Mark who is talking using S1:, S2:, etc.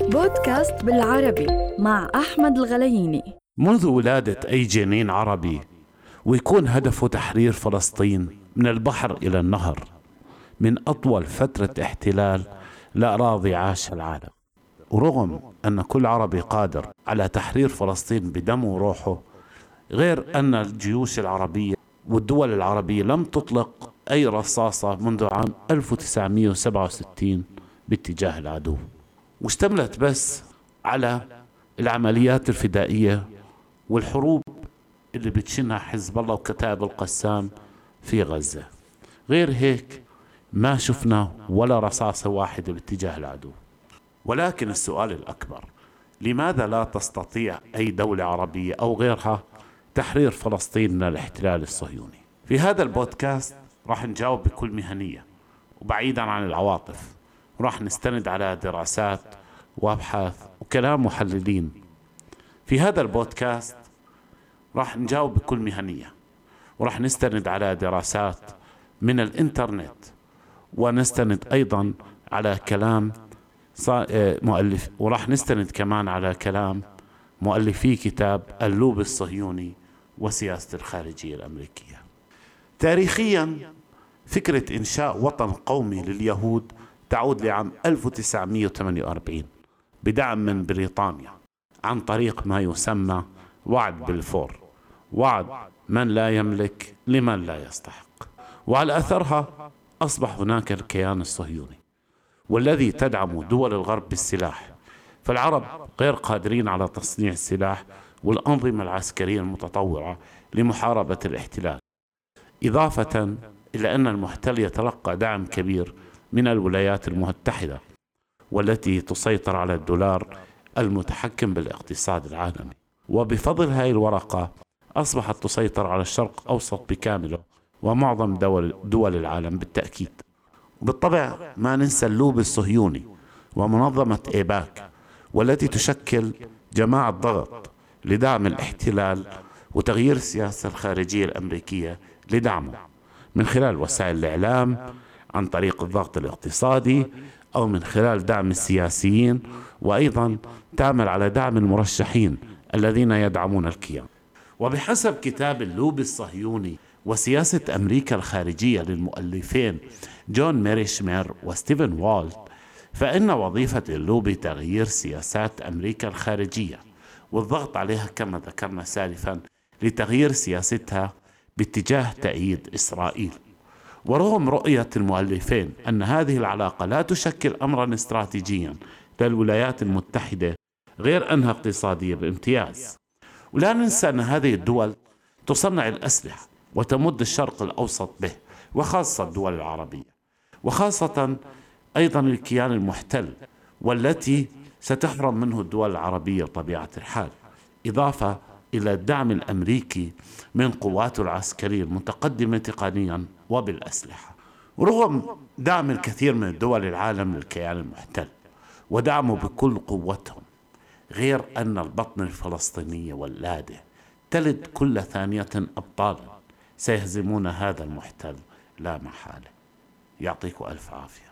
S1: بودكاست بالعربي مع أحمد الغلييني.
S2: منذ ولادة أي جنين عربي ويكون هدفه تحرير فلسطين من البحر إلى النهر من أطول فترة احتلال لأراضي عاش العالم. ورغم أن كل عربي قادر على تحرير فلسطين بدمه وروحه غير أن الجيوش العربية والدول العربية لم تطلق أي رصاصة منذ عام 1967 باتجاه العدو. واشتملت بس على العمليات الفدائية والحروب اللي بتشنها حزب الله وكتائب القسام في غزة. غير هيك ما شفنا ولا رصاصة واحدة باتجاه العدو. ولكن السؤال الأكبر لماذا لا تستطيع أي دولة عربية أو غيرها تحرير فلسطين من الاحتلال الصهيوني؟ في هذا البودكاست راح نجاوب بكل مهنية وبعيدا عن العواطف. وراح نستند على دراسات وابحاث وكلام محللين. في هذا البودكاست راح نجاوب بكل مهنية وراح نستند على دراسات من الإنترنت ونستند أيضا على كلام مؤلف وراح نستند كمان على كلام مؤلفي كتاب اللوب الصهيوني وسياسة الخارجية الأمريكية. تاريخيا فكرة إنشاء وطن قومي لليهود تعود لعام 1948 بدعم من بريطانيا عن طريق ما يسمى وعد بلفور وعد من لا يملك لمن لا يستحق. وعلى أثرها أصبح هناك الكيان الصهيوني والذي تدعم دول الغرب بالسلاح فالعرب غير قادرين على تصنيع السلاح والأنظمة العسكرية المتطورة لمحاربة الاحتلال إضافة إلى أن المحتل يتلقى دعم كبير من الولايات المتحدة والتي تسيطر على الدولار المتحكم بالاقتصاد العالمي. وبفضل هذه الورقة أصبحت تسيطر على الشرق الأوسط بكامله ومعظم دول, دول العالم بالتأكيد. بالطبع ما ننسى اللوبي الصهيوني ومنظمة إيباك والتي تشكل جماعة ضغط لدعم الاحتلال وتغيير السياسة الخارجية الأمريكية لدعمه. من خلال وسائل الإعلام عن طريق الضغط الاقتصادي أو من خلال دعم السياسيين وأيضا تعمل على دعم المرشحين الذين يدعمون الكيان وبحسب كتاب اللوبي الصهيوني وسياسة أمريكا الخارجية للمؤلفين جون ميرشايمر وستيفن والت فإن وظيفة اللوبي تغيير سياسات أمريكا الخارجية والضغط عليها كما ذكرنا سالفا لتغيير سياستها باتجاه تأييد إسرائيل. ورغم رؤية المؤلفين أن هذه العلاقة لا تشكل أمرا استراتيجيا للولايات المتحدة غير أنها اقتصادية بامتياز. ولا ننسى أن هذه الدول تصنع الأسلحة وتمد الشرق الأوسط به وخاصة الدول العربية وخاصة أيضا الكيان المحتل والتي ستحرم منه الدول العربية طبيعة الحال. إضافة إلى الدعم الأمريكي من قواته العسكرية المتقدمة تقنيا وبالأسلحة. ورغم دعم الكثير من دول العالم للكيان المحتل ودعمه بكل قوتهم غير أن البطن الفلسطينية ولادة تلد كل ثانية أبطالا سيهزمون هذا المحتل لا محالة. يعطيكم ألف عافية.